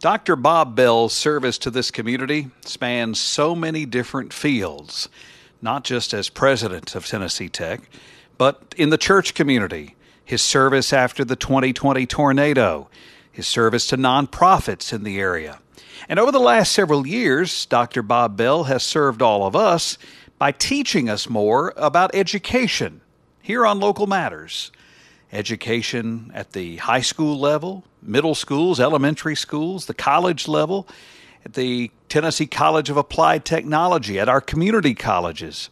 Dr. Bob Bell's service to this community spans so many different fields, not just as president of Tennessee Tech, but in the church community, his service after the 2020 tornado, his service to nonprofits in the area. And over the last several years, Dr. Bob Bell has served all of us by teaching us more about education here on Local Matters education at the high school level, middle schools, elementary schools, the college level, at the Tennessee College of Applied Technology, at our community colleges.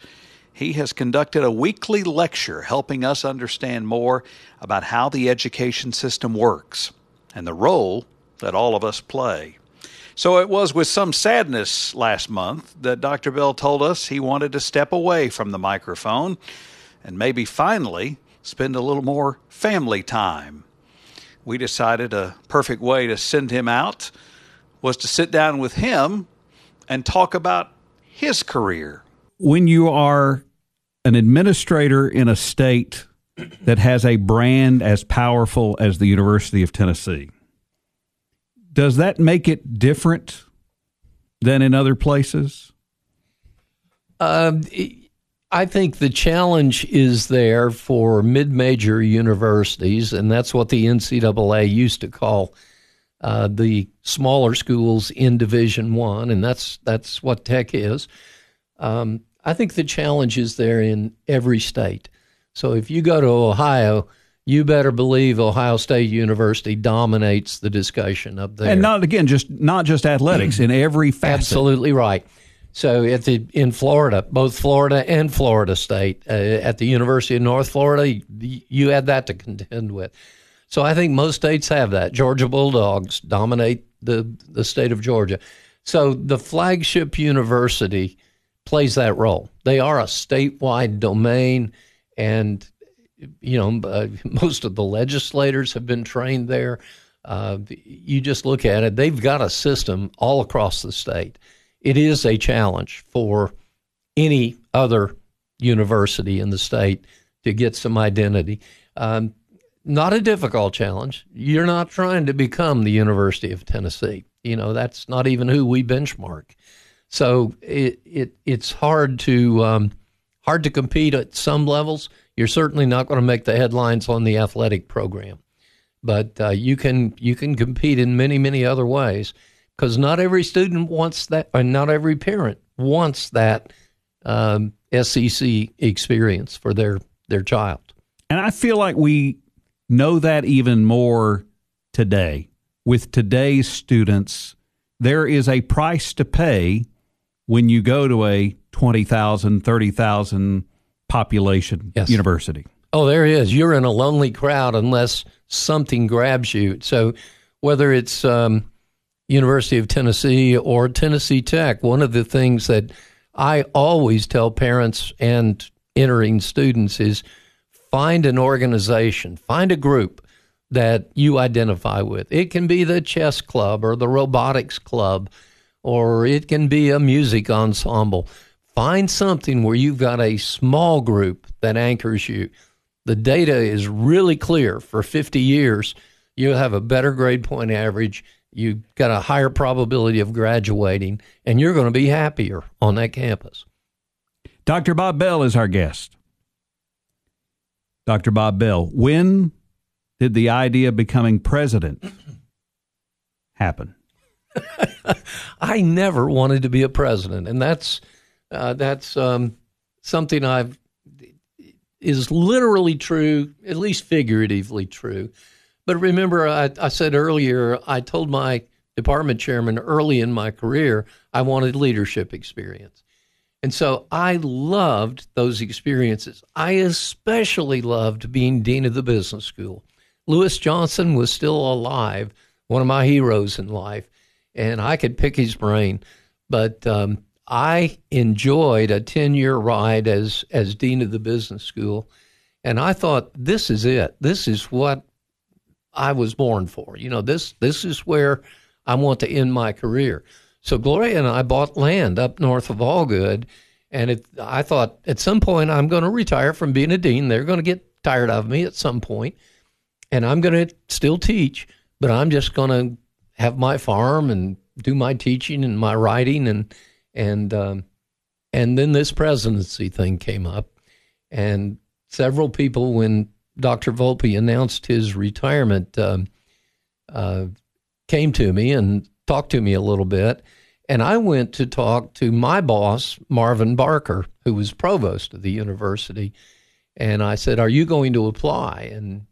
He has conducted a weekly lecture helping us understand more about how the education system works and the role that all of us play. So it was with some sadness last month that Dr. Bell told us he wanted to step away from the microphone and maybe finally spend a little more family time. We decided a perfect way to send him out was to sit down with him and talk about his career. When you are an administrator in a state that has a brand as powerful as the University of Tennessee, does that make it different than in other places? Um, I think the challenge is there for mid-major universities, and that's what the NCAA used to call uh, the smaller schools in Division One, and that's that's what Tech is. Um, I think the challenge is there in every state. So if you go to Ohio, you better believe Ohio State University dominates the discussion up there. And not again, just not just athletics in every facet. Absolutely right. So at the in Florida, both Florida and Florida State, uh, at the University of North Florida, you had that to contend with. So I think most states have that. Georgia Bulldogs dominate the the state of Georgia. So the flagship university plays that role. They are a statewide domain, and you know uh, most of the legislators have been trained there. Uh, you just look at it; they've got a system all across the state it is a challenge for any other university in the state to get some identity. Um, not a difficult challenge. You're not trying to become the University of Tennessee. You know that's not even who we benchmark. So it, it it's hard to um, hard to compete at some levels. You're certainly not going to make the headlines on the athletic program, but uh, you can you can compete in many many other ways because not every student wants that, and not every parent wants that um, SEC experience for their their child. And I feel like we know that even more today with today's students. There is a price to pay when you go to a 20,000, 30,000 population yes. university. Oh, there is. You're in a lonely crowd unless something grabs you. So whether it's um, University of Tennessee or Tennessee Tech, one of the things that I always tell parents and entering students is find an organization, find a group that you identify with. It can be the chess club or the robotics club, or it can be a music ensemble. Find something where you've got a small group that anchors you. The data is really clear. For 50 years, you'll have a better grade point average you got a higher probability of graduating, and you're going to be happier on that campus. Dr. Bob Bell is our guest. Dr. Bob Bell, when did the idea of becoming president happen? I never wanted to be a president, and that's uh, that's um, something I've is literally true, at least figuratively true. But remember, I, I said earlier, I told my department chairman early in my career I wanted leadership experience. And so I loved those experiences. I especially loved being dean of the business school. Lewis Johnson was still alive, one of my heroes in life, and I could pick his brain. But um, I enjoyed a 10 year ride as, as dean of the business school. And I thought, this is it. This is what I was born for. You know, this this is where I want to end my career. So Gloria and I bought land up north of Algood, and it, I thought at some point I'm going to retire from being a dean. They're going to get tired of me at some point, and I'm going to still teach, but I'm just going to have my farm and do my teaching and my writing and and um, and then this presidency thing came up, and several people when Dr. Volpe announced his retirement um, uh, came to me and talked to me a little bit. And I went to talk to my boss, Marvin Barker, who was provost of the university. And I said, Are you going to apply? And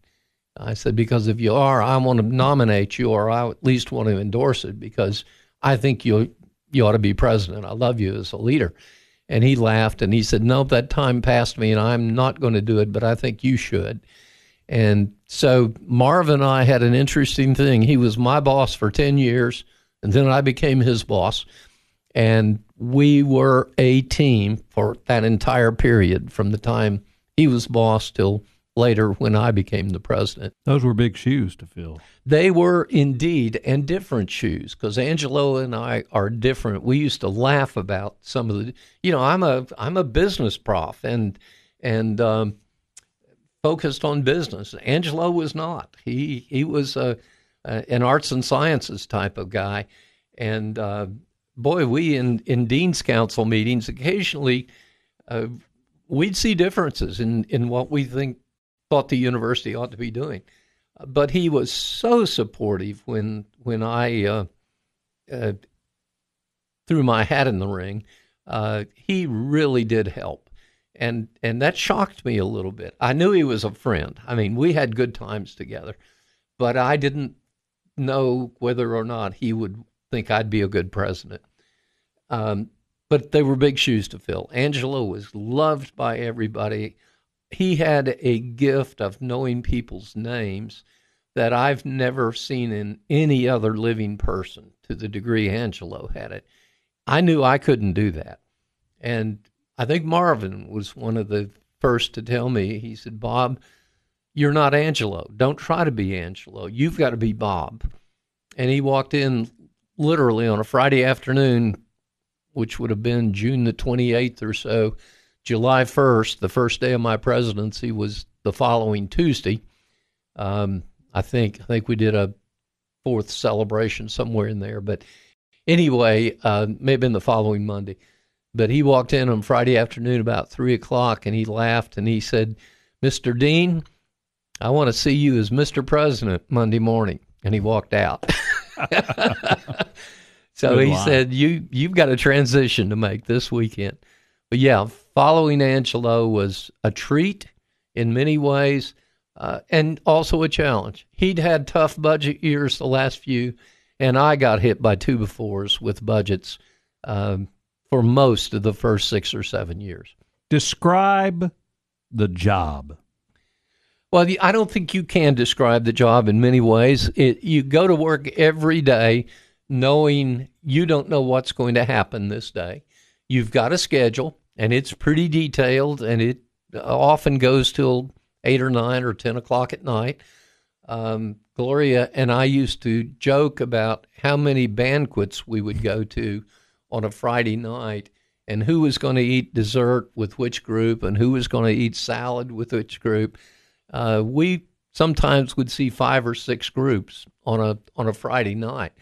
I said, Because if you are, I want to nominate you, or I at least want to endorse it because I think you you ought to be president. I love you as a leader. And he laughed and he said, No, that time passed me and I'm not going to do it, but I think you should. And so Marv and I had an interesting thing. He was my boss for 10 years, and then I became his boss. And we were a team for that entire period from the time he was boss till later when I became the president. Those were big shoes to fill. They were indeed, and different shoes, because Angelo and I are different. We used to laugh about some of the, you know, I'm a I'm a business prof, and and um, focused on business. Angelo was not. He he was a, a an arts and sciences type of guy, and uh, boy, we in in dean's council meetings occasionally. Uh, we'd see differences in, in what we think thought the university ought to be doing. But he was so supportive when when I uh, uh, threw my hat in the ring. Uh, he really did help, and and that shocked me a little bit. I knew he was a friend. I mean, we had good times together, but I didn't know whether or not he would think I'd be a good president. Um, but they were big shoes to fill. Angelo was loved by everybody he had a gift of knowing people's names that I've never seen in any other living person to the degree Angelo had it. I knew I couldn't do that. And I think Marvin was one of the first to tell me, he said, Bob, you're not Angelo. Don't try to be Angelo. You've got to be Bob. And he walked in literally on a Friday afternoon, which would have been June the 28th or so, July 1st, the first day of my presidency, was the following Tuesday. Um, I think I think we did a fourth celebration somewhere in there, but anyway, uh, may have been the following Monday. But he walked in on Friday afternoon about three o'clock, and he laughed and he said, "Mr. Dean, I want to see you as Mr. President Monday morning." And he walked out. so Good he line. said, "You you've got a transition to make this weekend." But yeah, following Angelo was a treat in many ways uh, and also a challenge. He'd had tough budget years the last few, and I got hit by two befores with budgets um, for most of the first six or seven years. Describe the job. Well, I don't think you can describe the job in many ways. It, you go to work every day knowing you don't know what's going to happen this day. You've got a schedule, and it's pretty detailed, and it often goes till eight or nine or ten o'clock at night. Um, Gloria and I used to joke about how many banquets we would go to on a Friday night and who was going to eat dessert with which group and who was going to eat salad with which group. Uh, we sometimes would see five or six groups on a on a Friday night.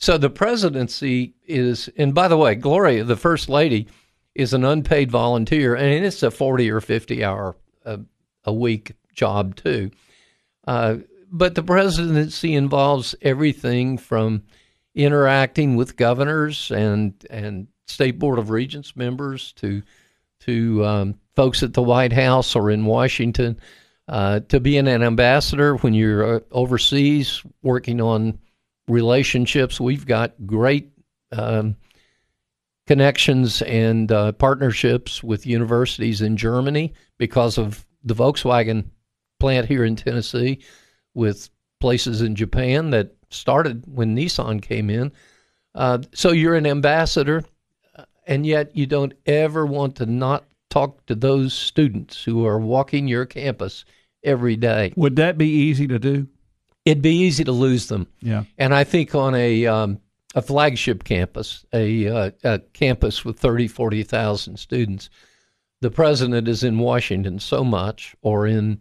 So the presidency is, and by the way, Gloria, the first lady, is an unpaid volunteer, and it's a 40 or 50 hour uh, a week job, too. Uh, but the presidency involves everything from interacting with governors and, and state board of regents members to to um, folks at the White House or in Washington, uh, to being an ambassador when you're uh, overseas working on relationships. We've got great um, connections and uh, partnerships with universities in Germany because of the Volkswagen plant here in Tennessee, with places in Japan that started when Nissan came in. Uh, so you're an ambassador, uh, and yet you don't ever want to not talk to those students who are walking your campus every day. Would that be easy to do? It'd be easy to lose them. Yeah. And I think on a um, a flagship campus, a, uh, a campus with 30, 40,000 students. The president is in Washington so much, or in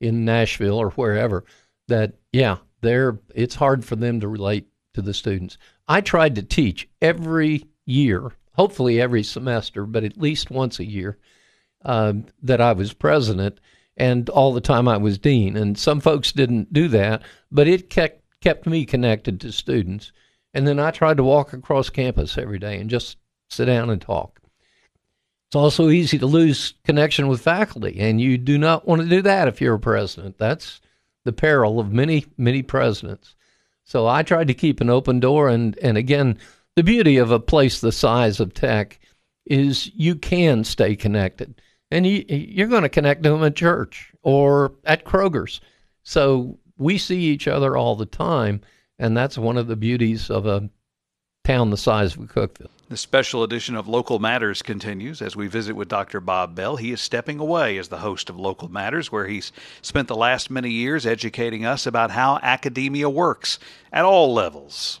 in Nashville or wherever, that yeah, they're it's hard for them to relate to the students. I tried to teach every year, hopefully every semester, but at least once a year uh, that I was president and all the time I was dean. And some folks didn't do that, but it kept, kept me connected to students. And then I tried to walk across campus every day and just sit down and talk. It's also easy to lose connection with faculty, and you do not want to do that if you're a president. That's the peril of many, many presidents. So I tried to keep an open door, and, and again, the beauty of a place the size of tech is you can stay connected, and you, you're going to connect to them at church or at Kroger's. So we see each other all the time, and that's one of the beauties of a town the size of Cookeville. The special edition of Local Matters continues as we visit with Dr. Bob Bell. He is stepping away as the host of Local Matters, where he's spent the last many years educating us about how academia works at all levels.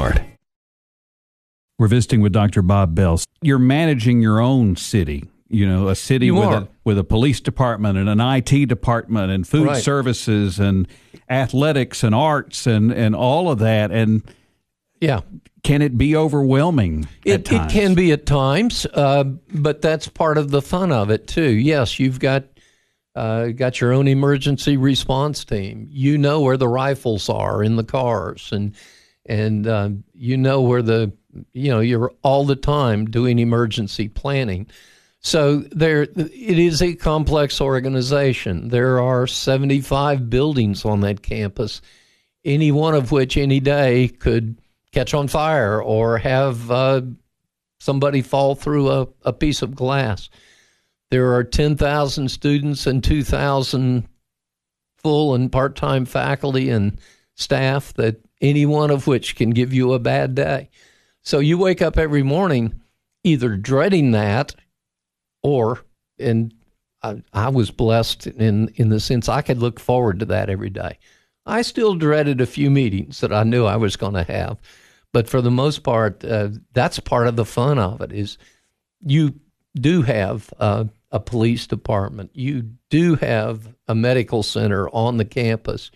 We're visiting with Dr. Bob Bell. You're managing your own city. You know, a city You with are. a with a police department and an IT department and food Right. services and athletics and arts and and all of that. And Yeah. can it be overwhelming? at It, it can be at times, uh, but that's part of the fun of it too. Yes, you've got uh, got your own emergency response team. You know where the rifles are in the cars, and and uh, you know where the you know you're all the time doing emergency planning. So there, it is a complex organization. There are 75 buildings on that campus, any one of which any day could catch on fire or have uh, somebody fall through a, a piece of glass. There are 10,000 students and 2,000 full and part time faculty and staff that any one of which can give you a bad day. So you wake up every morning either dreading that or, and I, I was blessed in, in the sense I could look forward to that every day. I still dreaded a few meetings that I knew I was going to have, but for the most part, uh, that's part of the fun of it. Is you do have uh, a police department, you do have a medical center on the campus.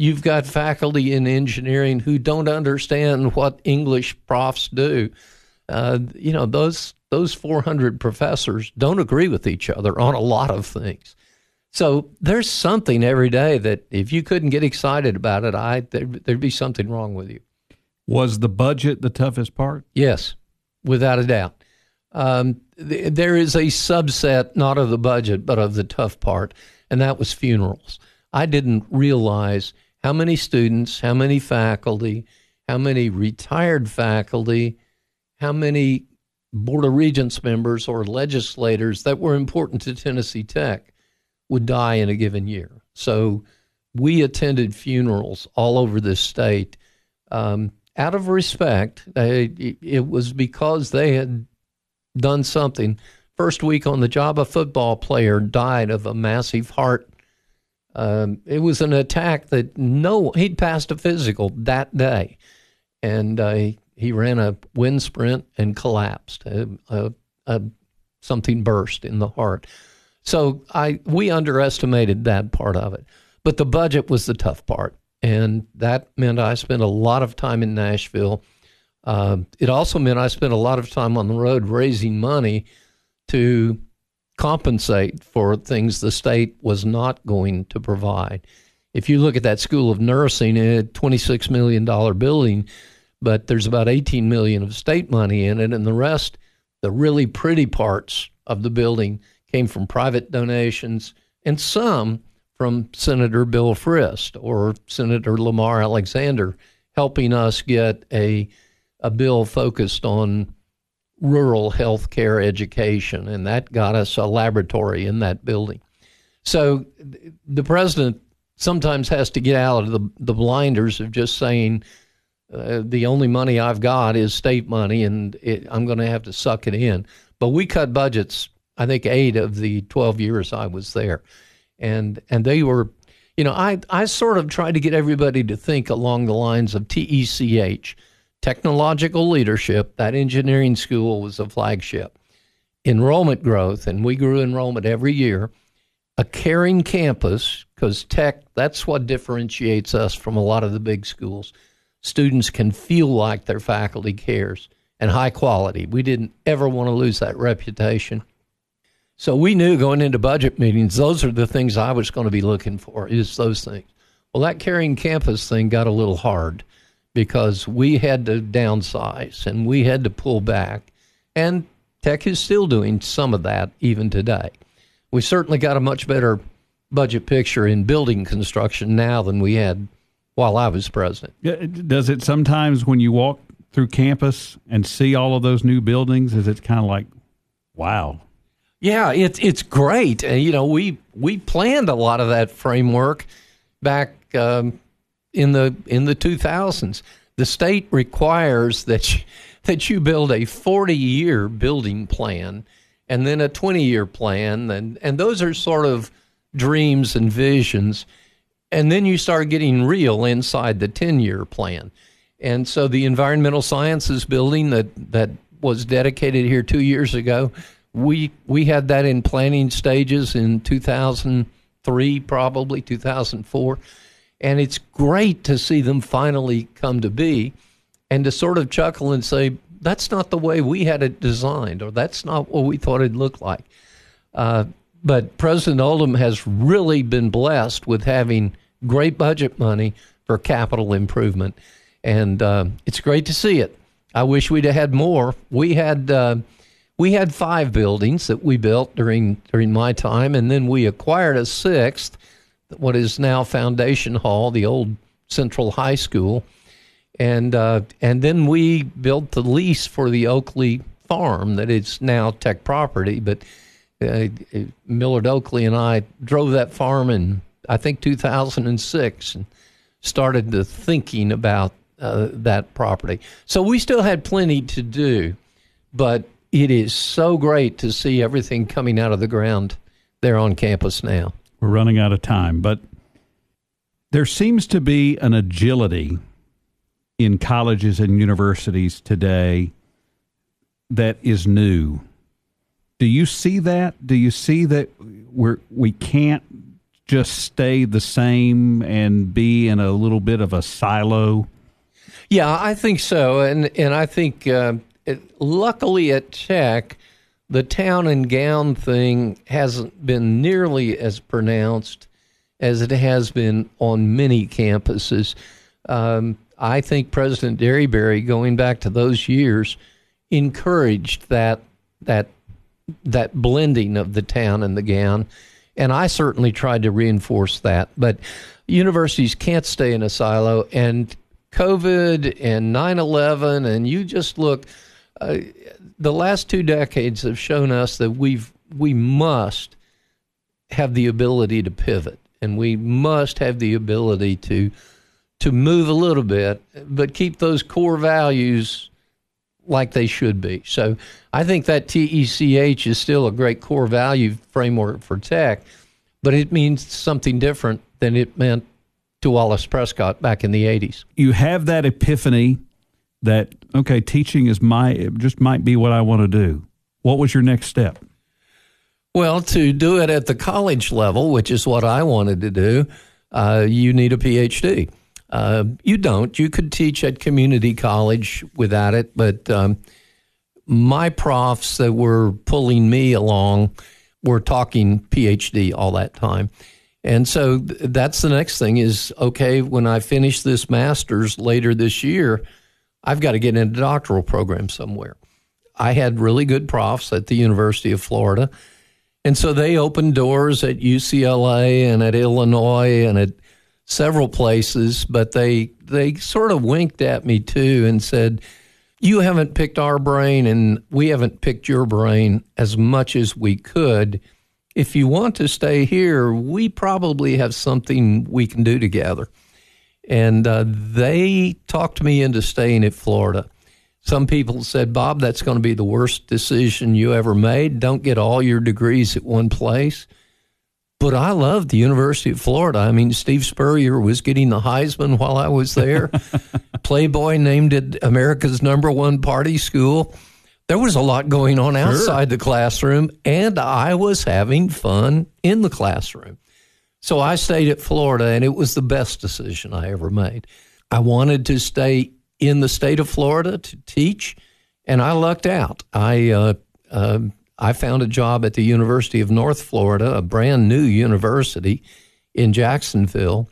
You've got faculty in engineering who don't understand what English profs do. Uh, you know those those 400 professors don't agree with each other on a lot of things. So there's something every day that if you couldn't get excited about it, I there, there'd be something wrong with you. Was the budget the toughest part? Yes, without a doubt. Um, th- there is a subset, not of the budget, but of the tough part, and that was funerals. I didn't realize how many students, how many faculty, how many retired faculty, how many Board of Regents members or legislators that were important to Tennessee Tech would die in a given year. So we attended funerals all over this state um, out of respect. It, it was because they had done something. First week on the job, a football player died of a massive heart. Um, it was an attack that no, he'd passed a physical that day, and uh, he ran a wind sprint and collapsed. Uh, uh, uh, something burst in the heart. So I we underestimated that part of it, but the budget was the tough part, and that meant I spent a lot of time in Nashville. Um, it also meant I spent a lot of time on the road raising money to compensate for things the state was not going to provide. If you look at that School of Nursing, it had a $26 million building, but there's about 18 million of state money in it, and the rest, the really pretty parts of the building, came from private donations and some from Senator Bill Frist or Senator Lamar Alexander helping us get a a bill focused on rural health care education, and that got us a laboratory in that building. So the president sometimes has to get out of the, the blinders of just saying, uh, the only money I've got is state money, and it, I'm going to have to suck it in. But we cut budgets, I think, eight of the 12 years I was there. And, and they were, you know, I, I sort of tried to get everybody to think along the lines of TECH, technological leadership. That engineering school was a flagship. Enrollment growth, and we grew enrollment every year a caring campus, because tech, that's what differentiates us from a lot of the big schools. Students can feel like their faculty cares and high quality. We didn't ever want to lose that reputation. So we knew going into budget meetings, those are the things I was going to be looking for, is those things. Well, that caring campus thing got a little hard because we had to downsize and we had to pull back. And tech is still doing some of that even today we certainly got a much better budget picture in building construction now than we had while I was president. Does it sometimes when you walk through campus and see all of those new buildings, is it kind of like, wow? Yeah, it's it's great. Uh, you know, we we planned a lot of that framework back um, in the in the 2000s. The state requires that you, that you build a 40 year building plan and then a 20 year plan. And, and those are sort of dreams and visions. And then you start getting real inside the 10 year plan. And so the environmental sciences building that, that was dedicated here two years ago, we, we had that in planning stages in 2003, probably 2004. And it's great to see them finally come to be and to sort of chuckle and say, that's not the way we had it designed, or that's not what we thought it'd look like. Uh, but President Oldham has really been blessed with having great budget money for capital improvement, and uh, it's great to see it. I wish we'd have had more. We had uh, we had five buildings that we built during during my time, and then we acquired a sixth, what is now Foundation Hall, the old Central High School and uh, and then we built the lease for the Oakley farm that is now tech property. But uh, Millard Oakley and I drove that farm in I think 2006 and started the thinking about uh, that property. So we still had plenty to do, but it is so great to see everything coming out of the ground there on campus now. We're running out of time, but there seems to be an agility in colleges and universities today that is new. Do you see that? Do you see that we're we can't just stay the same and be in a little bit of a silo? Yeah, I think so, and and I think uh, it, luckily at Tech, the town and gown thing hasn't been nearly as pronounced as it has been on many campuses. Um, I think President Derryberry, going back to those years, encouraged that that that blending of the town and the gown, and I certainly tried to reinforce that. But universities can't stay in a silo, and COVID and 9/11, and you just look. Uh, the last two decades have shown us that we've we must have the ability to pivot, and we must have the ability to to move a little bit, but keep those core values like they should be. So I think that TECH is still a great core value framework for tech, but it means something different than it meant to Wallace Prescott back in the 80s. You have that epiphany that okay, teaching is my just might be what I want to do. What was your next step? Well, to do it at the college level, which is what I wanted to do, uh, you need a PhD. Uh, you don't. You could teach at community college without it, but um, my profs that were pulling me along were talking PhD all that time. And so th- that's the next thing is okay, when I finish this master's later this year, I've got to get into a doctoral program somewhere. I had really good profs at the University of Florida. And so they opened doors at UCLA and at Illinois and at several places, but they they sort of winked at me too and said, "You haven't picked our brain and we haven't picked your brain as much as we could. If you want to stay here, we probably have something we can do together." And uh, they talked me into staying at Florida. Some people said, Bob, that's going to be the worst decision you ever made. Don't get all your degrees at one place. But I loved the University of Florida. I mean, Steve Spurrier was getting the Heisman while I was there. Playboy named it America's number one party school. There was a lot going on outside sure. the classroom, and I was having fun in the classroom. So I stayed at Florida, and it was the best decision I ever made. I wanted to stay in the state of Florida to teach, and I lucked out. I uh, uh, I found a job at the University of North Florida, a brand new university in Jacksonville,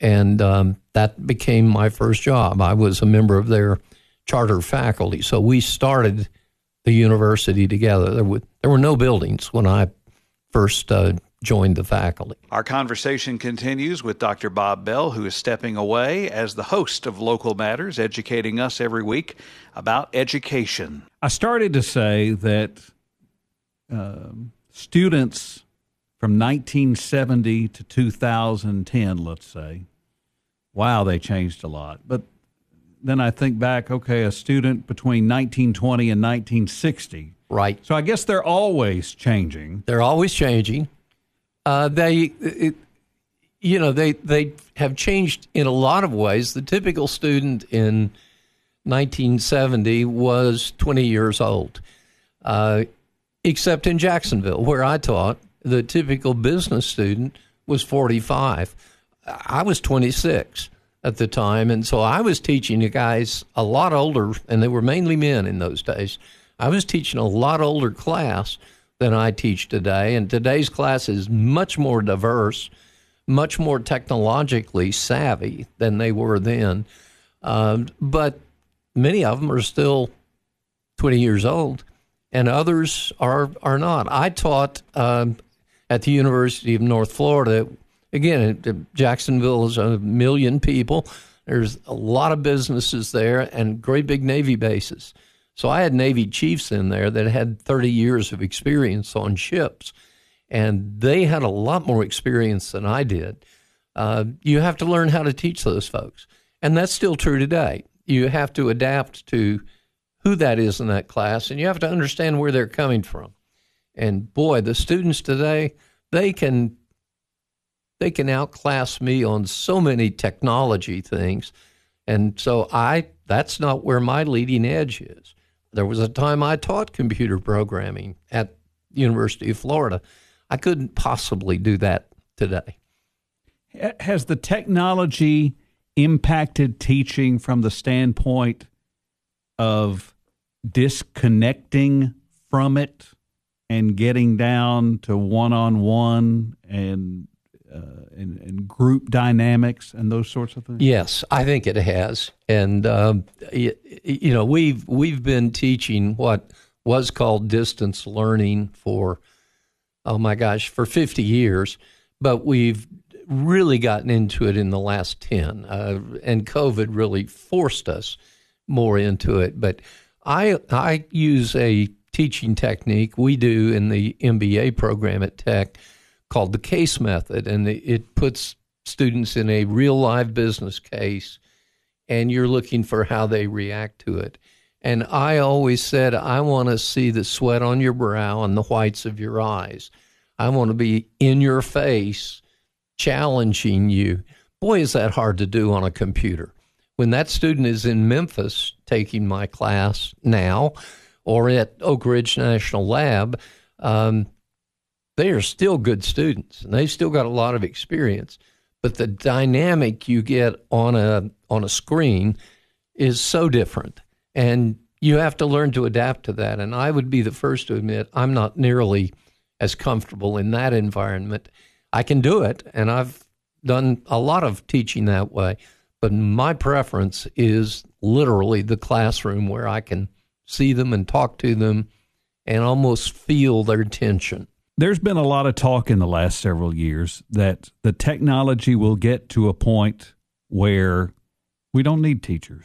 and um, that became my first job. I was a member of their charter faculty, so we started the university together. There were there were no buildings when I first uh, joined the faculty. Our conversation continues with Dr. Bob Bell, who is stepping away as the host of Local Matters, educating us every week about education. I started to say that uh, students from 1970 to 2010, let's say, wow, they changed a lot. But then I think back, okay, a student between 1920 and 1960. Right. So I guess they're always changing. They're always changing. Uh, they, it, you know, they they have changed in a lot of ways. The typical student in 1970 was 20 years old, uh, except in Jacksonville, where I taught. The typical business student was 45. I was 26 at the time, and so I was teaching the guys a lot older, and they were mainly men in those days. I was teaching a lot older class than I teach today. And today's class is much more diverse, much more technologically savvy than they were then. Um, but many of them are still 20 years old, and others are, are not. I taught um, at the University of North Florida. Again, Jacksonville is a million people. There's a lot of businesses there and great big Navy bases. So I had Navy chiefs in there that had 30 years of experience on ships, and they had a lot more experience than I did. Uh, you have to learn how to teach those folks, and that's still true today. You have to adapt to who that is in that class, and you have to understand where they're coming from. And boy, the students today, they can they can outclass me on so many technology things. And so I that's not where my leading edge is. There was a time I taught computer programming at University of Florida. I couldn't possibly do that today. Has the technology impacted teaching from the standpoint of disconnecting from it and getting down to one on one and and, and, group dynamics and those sorts of things? Yes, I think it has. And um, you, you, know, we've we've been teaching what was called distance learning for oh my gosh for 50 years, but we've really gotten into it in the last 10, uh, and COVID really forced us more into it. But I I use a teaching technique we do in the MBA program at Tech called the case method, and it puts students in a real live business case, and you're looking for how they react to it. And I always said, I want to see the sweat on your brow and the whites of your eyes. I want to be in your face, challenging you. Boy, is that hard to do on a computer. When that student is in Memphis taking my class now, or at Oak Ridge National Lab, um, they are still good students and they've still got a lot of experience. But the dynamic you get on a on a screen is so different. And you have to learn to adapt to that. And I would be the first to admit I'm not nearly as comfortable in that environment. I can do it, and I've done a lot of teaching that way, But my preference is literally the classroom where I can see them and talk to them and almost feel their tension. There's been a lot of talk in the last several years that the technology will get to a point where we don't need teachers.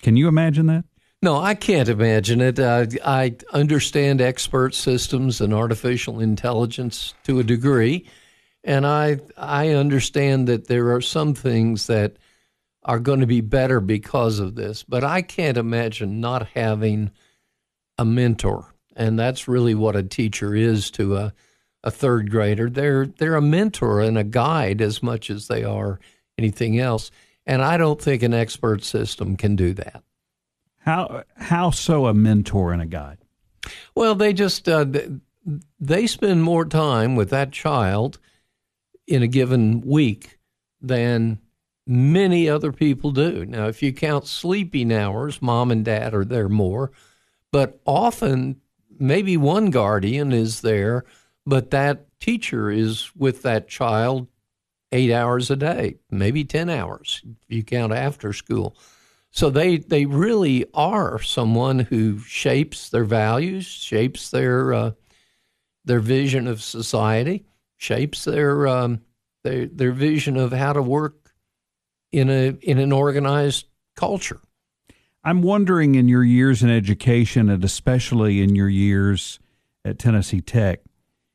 Can you imagine that? No, I can't imagine it. Uh, I understand expert systems and artificial intelligence to a degree, and I I understand that there are some things that are going to be better because of this. But I can't imagine not having a mentor, and that's really what a teacher is to a a third grader. They're they're a mentor and a guide as much as they are anything else. And I don't think an expert system can do that. How how so a mentor and a guide? Well, they just uh, they spend more time with that child in a given week than many other people do. Now, if you count sleeping hours, mom and dad are there more, but often maybe one guardian is there, but that teacher is with that child eight hours a day, maybe 10 hours if you count after school. So they, they really are someone who shapes their values, shapes their, uh, their vision of society, shapes their, um, their, their vision of how to work in, a, in an organized culture. I'm wondering in your years in education, and especially in your years at Tennessee Tech,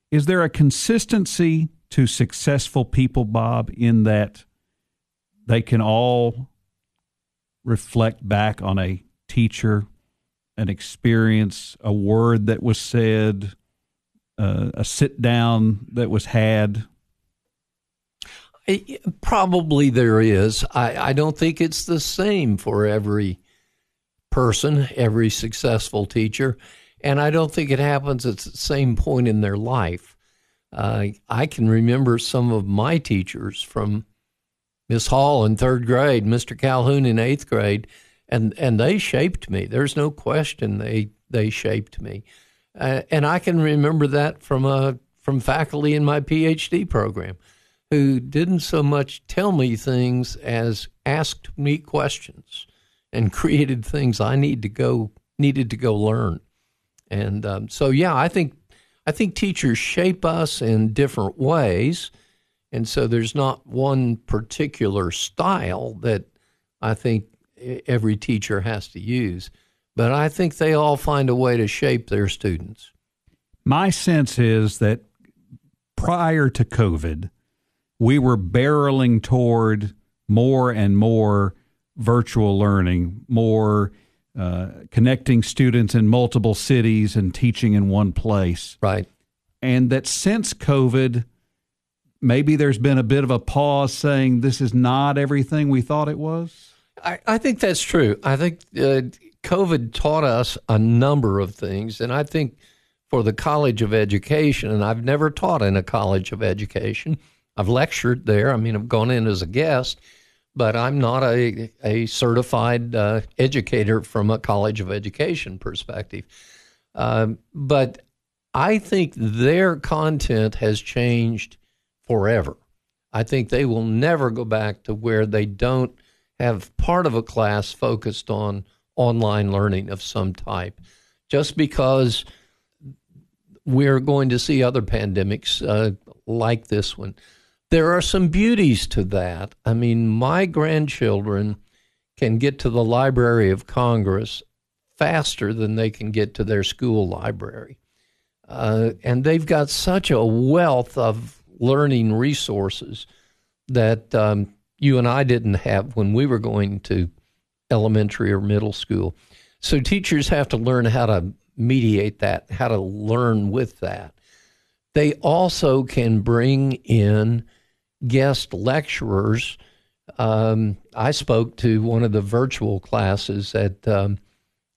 is there a consistency to successful people, Bob, in that they can all reflect back on a teacher, an experience, a word that was said, uh, a sit down that was had? Probably there is. I, I don't think it's the same for every person, every successful teacher. And I don't think it happens at the same point in their life. Uh, I can remember some of my teachers from Miss Hall in third grade, Mr. Calhoun in eighth grade, and and they shaped me. There's no question they they shaped me, uh, and I can remember that from a uh, from faculty in my PhD program, who didn't so much tell me things as asked me questions, and created things I need to go needed to go learn, and um, so yeah, I think I think teachers shape us in different ways. And so there's not one particular style that I think every teacher has to use. But I think they all find a way to shape their students. My sense is that prior to COVID, we were barreling toward more and more virtual learning, more uh, connecting students in multiple cities and teaching in one place. Right. And that since COVID, maybe there's been a bit of a pause saying this is not everything we thought it was? I, I think that's true. I think uh, COVID taught us a number of things. And I think for the College of Education, and I've never taught in a College of Education, I've lectured there. I mean, I've gone in as a guest but I'm not a, a certified uh, educator from a college of education perspective. Um, but I think their content has changed forever. I think they will never go back to where they don't have part of a class focused on online learning of some type. Just because we're going to see other pandemics uh, like this one there are some beauties to that. I mean, my grandchildren can get to the Library of Congress faster than they can get to their school library. Uh, and they've got such a wealth of learning resources that um, you and I didn't have when we were going to elementary or middle school. So teachers have to learn how to mediate that, how to learn with that. They also can bring in guest lecturers. Um, I spoke to one of the virtual classes at um,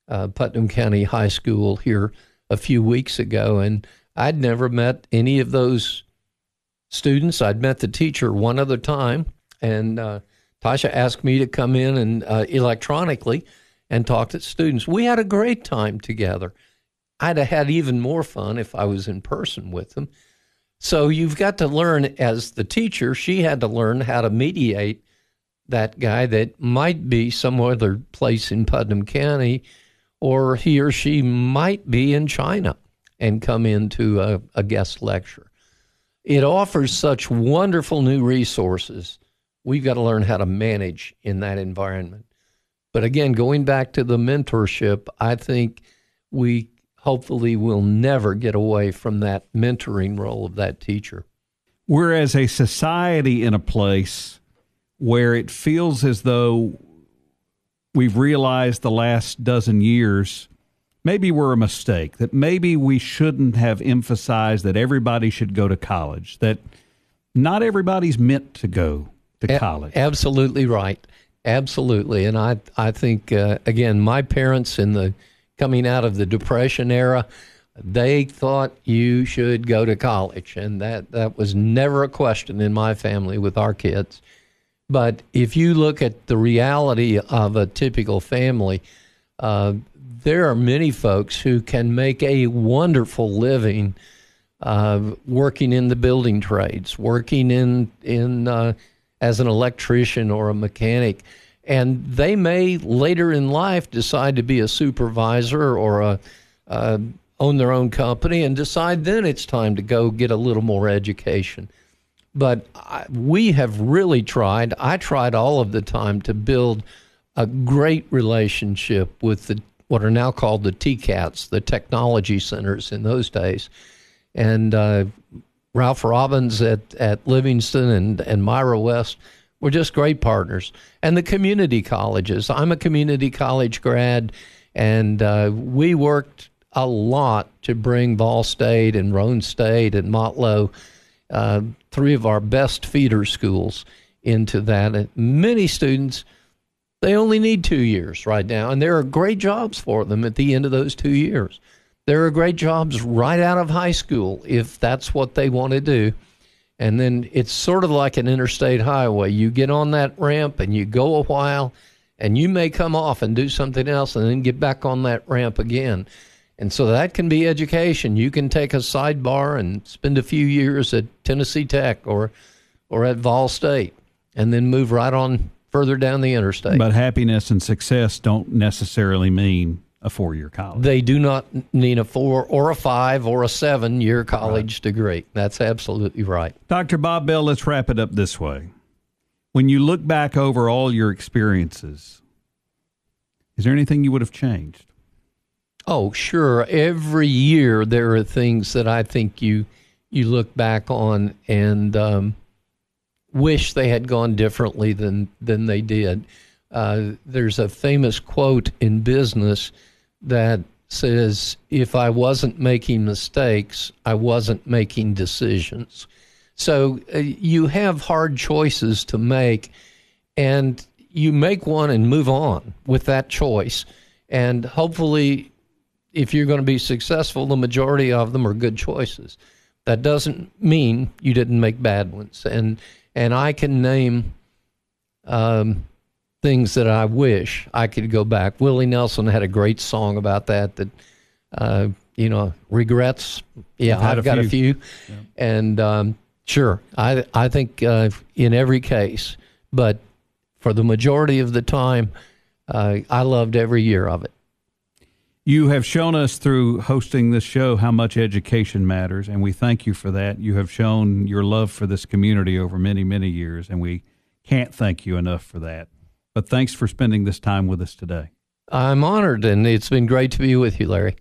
uh, Putnam County High School here a few weeks ago, and I'd never met any of those students. I'd met the teacher one other time, and uh, Tasha asked me to come in and uh, electronically and talk to students. We had a great time together. I'd have had even more fun if I was in person with them. So you've got to learn as the teacher, she had to learn how to mediate that guy that might be some other place in Putnam County, or he or she might be in China and come into a, a guest lecture. It offers such wonderful new resources. We've got to learn how to manage in that environment. But again, going back to the mentorship, I think we hopefully we'll never get away from that mentoring role of that teacher. We're as a society in a place where it feels as though we've realized the last dozen years maybe we're a mistake, that maybe we shouldn't have emphasized that everybody should go to college, that not everybody's meant to go to college. A- absolutely right. Absolutely. And I, I think, uh, again, my parents in the coming out of the Depression era, they thought you should go to college. And that, that was never a question in my family with our kids. But if you look at the reality of a typical family, uh, there are many folks who can make a wonderful living uh, working in the building trades, working in in uh, as an electrician or a mechanic, and they may later in life decide to be a supervisor or a uh, own their own company and decide then it's time to go get a little more education. But I, we have really tried. I tried all of the time to build a great relationship with the what are now called the TCATs, the technology centers in those days. And uh, Ralph Robbins at, at Livingston and, and Myra West were just great partners. And the community colleges. I'm a community college grad, and uh, we worked a lot to bring Vol State and Roane State and Motlow, uh, three of our best feeder schools, into that. And many students they only need two years right now, and there are great jobs for them at the end of those two years. There are great jobs right out of high school if that's what they want to do. And then it's sort of like an interstate highway. You get on that ramp and you go a while, and you may come off and do something else and then get back on that ramp again. And so that can be education. You can take a sidebar and spend a few years at Tennessee Tech or or at Vol State and then move right on further down the interstate. But happiness and success don't necessarily mean a four year college. They do not need a four or a five or a seven year college right. degree. That's absolutely right. Dr. Bob Bell, let's wrap it up this way. When you look back over all your experiences, is there anything you would have changed? Oh, sure. Every year there are things that I think you you look back on and um, wish they had gone differently than than they did. Uh, there's a famous quote in business that says, "If I wasn't making mistakes, I wasn't making decisions." So uh, you have hard choices to make, and you make one and move on with that choice. And hopefully, if you're going to be successful, the majority of them are good choices. That doesn't mean you didn't make bad ones. And and I can name um, things that I wish I could go back. Willie Nelson had a great song about that. That uh, you know, regrets. Yeah, I've, I've a got few. a few, yeah. and um, sure, I I think uh, in every case, but for the majority of the time, uh, I loved every year of it. You have shown us through hosting this show how much education matters, and we thank you for that. You have shown your love for this community over many, many years, and we can't thank you enough for that. But thanks for spending this time with us today. I'm honored, and it's been great to be with you, Larry.